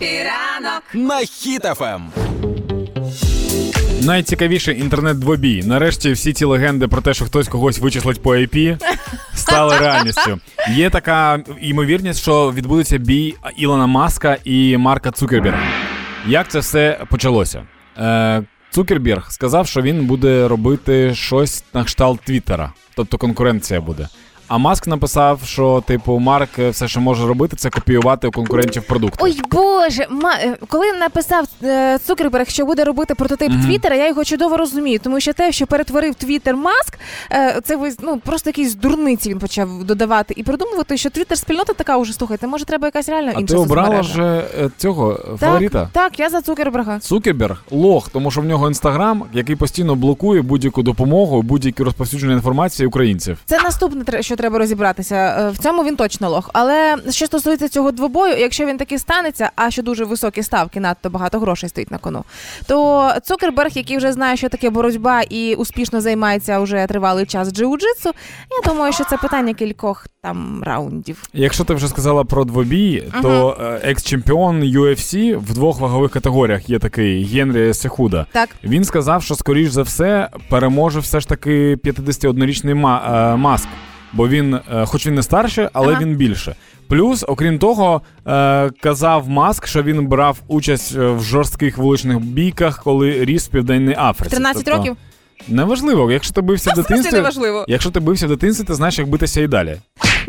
ранок. на Хіт FM. Найцікавіший інтернет-двобій. Нарешті всі ці легенди про те, що хтось когось вичислить по IP, стали реальністю. Є така ймовірність, що відбудеться бій Ілона Маска і Марка Цукерберга. Як це все почалося? Е, Цукерберг сказав, що він буде робити щось на кшталт Твіттера, тобто конкуренція буде. А Маск написав, що типу Марк е, все, що може робити, це копіювати у конкурентів продукти. Ой Боже, ма е, коли написав е, Цукерберг, що буде робити прототип. Твіттера, я його чудово розумію, тому що те, що перетворив Твіттер Маск, е, це ну просто якісь дурниці він почав додавати і придумувати, що Твіттер спільнота така уже слухайте. Може, треба якась реально а інша ти обрала вже е, цього фаворита? Так, так, я за Цукерберга. Цукерберг лох, тому що в нього інстаграм, який постійно блокує будь-яку допомогу, будь-які розповсюдження інформації українців. Це наступне, що треба розібратися. Е, В цьому він точно лох. Але що стосується цього двобою, якщо він таки станеться, а що дуже високі ставки, надто багато грошей стоїть на кону, то Цукерберг, який вже знає, що таке боротьба і успішно займається вже тривалий час джиу-джитсу, я думаю, що це питання кількох там раундів. Якщо ти вже сказала про двобій, то е, екс-чемпіон UFC в двох вагових категоріях є такий Генрі Сехуда. Так, Він сказав, що скоріш за все переможе все ж таки 51-річний ма- е, маск. Бо він, е, хоч він не старший, але Ага. він більше. Плюс, окрім того, е, казав Маск, що він брав участь е, в жорстких вуличних бійках, коли ріс в Південній Африці. 13 Тобто, років. Неважливо, якщо ти бився в дитинстві. неважливо. Якщо ти бився в дитинстві, ти знаєш, як битися і далі.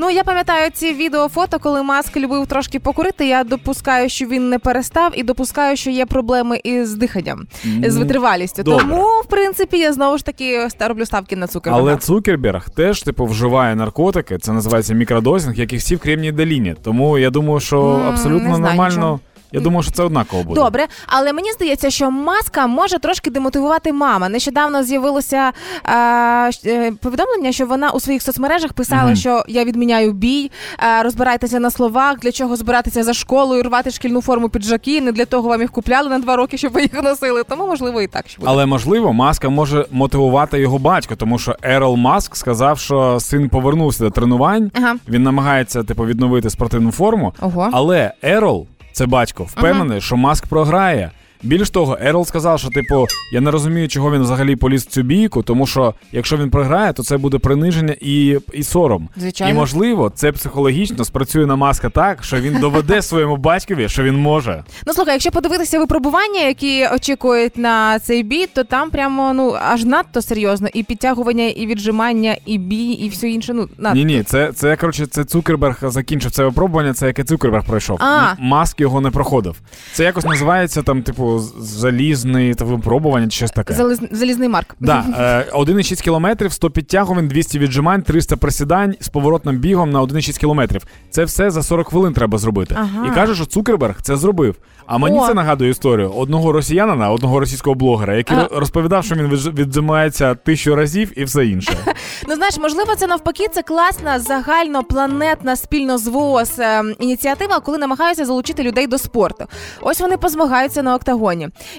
Ну я пам'ятаю ці відео фото, коли Маск любив трошки покурити. Я допускаю, що він не перестав, і допускаю, що є проблеми із диханням, з витривалістю. добре. Тому, в принципі, я знову ж таки роблю ставки на Цукерберга. Але Цукерберг теж типу вживає наркотики. Це називається мікродозінг, як і всі в Кремній доліні. Тому я думаю, що абсолютно знаю нормально. нічого. Я думаю, що це однаково буде. Добре, але мені здається, що маска може трошки демотивувати мама. Нещодавно з'явилося е, е, повідомлення, що вона у своїх соцмережах писала, Мгм. що я відміняю бій, е, розбирайтеся на словах, для чого збиратися за школою, рвати шкільну форму піджаки. Не для того вам їх купляли на два роки, щоб ви їх носили. Тому можливо і так що буде. Але можливо, маска може мотивувати його батько, тому що Ерол Маск сказав, що син повернувся до тренувань. Ага. Він намагається типу відновити спортивну форму. Ого. Але Ерол, це батько, впевнений, що Маск програє. Більш того, Ерол сказав, що типу, я не розумію, чого він взагалі поліз в цю бійку, тому що якщо він програє, то це буде приниження і, і сором. Звичайно. І можливо, це психологічно спрацює на маска так, що він доведе своєму батькові, що він може. Ну слухай, якщо подивитися випробування, які очікують на цей бій, то там прямо ну аж надто серйозно. І підтягування, і віджимання, і бій, і все інше. Ну надто. Ні, ні, це, це коротше, це Цукерберг закінчив це випробування, це яке Цукерберг пройшов. А. Маск його не проходив. Це якось називається там, типу, залізний та випробування чи щось таке. Заліз... Залізний марк. Да, е, 1,6 кілометрів, 100 підтягувань, 200 віджимань, 300 присідань з поворотним бігом на 1,6 кілометрів. Це все за 40 хвилин треба зробити. Ага. І каже, що Цукерберг це зробив. А мені О. це нагадує історію одного росіянина, одного російського блогера, який А. розповідав, що він відж- віджимається тисячу разів і все інше. Ну знаєш, можливо, це навпаки, це класна загальнопланетна спільно з ВООЗ е, ініціатива, коли намагаються залучити людей до спорту. Ось вони позмагаються на октагоні,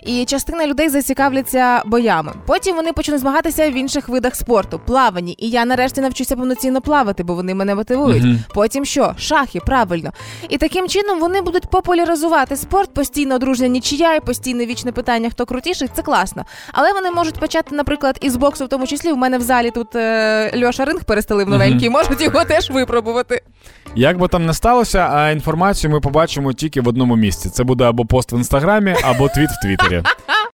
і частина людей зацікавляться боями. Потім вони почнуть змагатися в інших видах спорту, плаванні. І я нарешті навчуся повноцінно плавати, бо вони мене мотивують. Мгм. Потім що? Шахи, правильно. І таким чином вони будуть популяризувати спорт, постійно дружня нічия, і постійне вічне питання, хто крутіший. Це класно. Але вони можуть почати, наприклад, із боксу, в тому числі. В мене в залі тут е, Льоша Ринг перестелив новенький, можуть його теж випробувати. Як би там не сталося, а інформацію ми побачимо тільки в одному місці. Це буде або пост в інстаграмі, або твіт в Твіттері.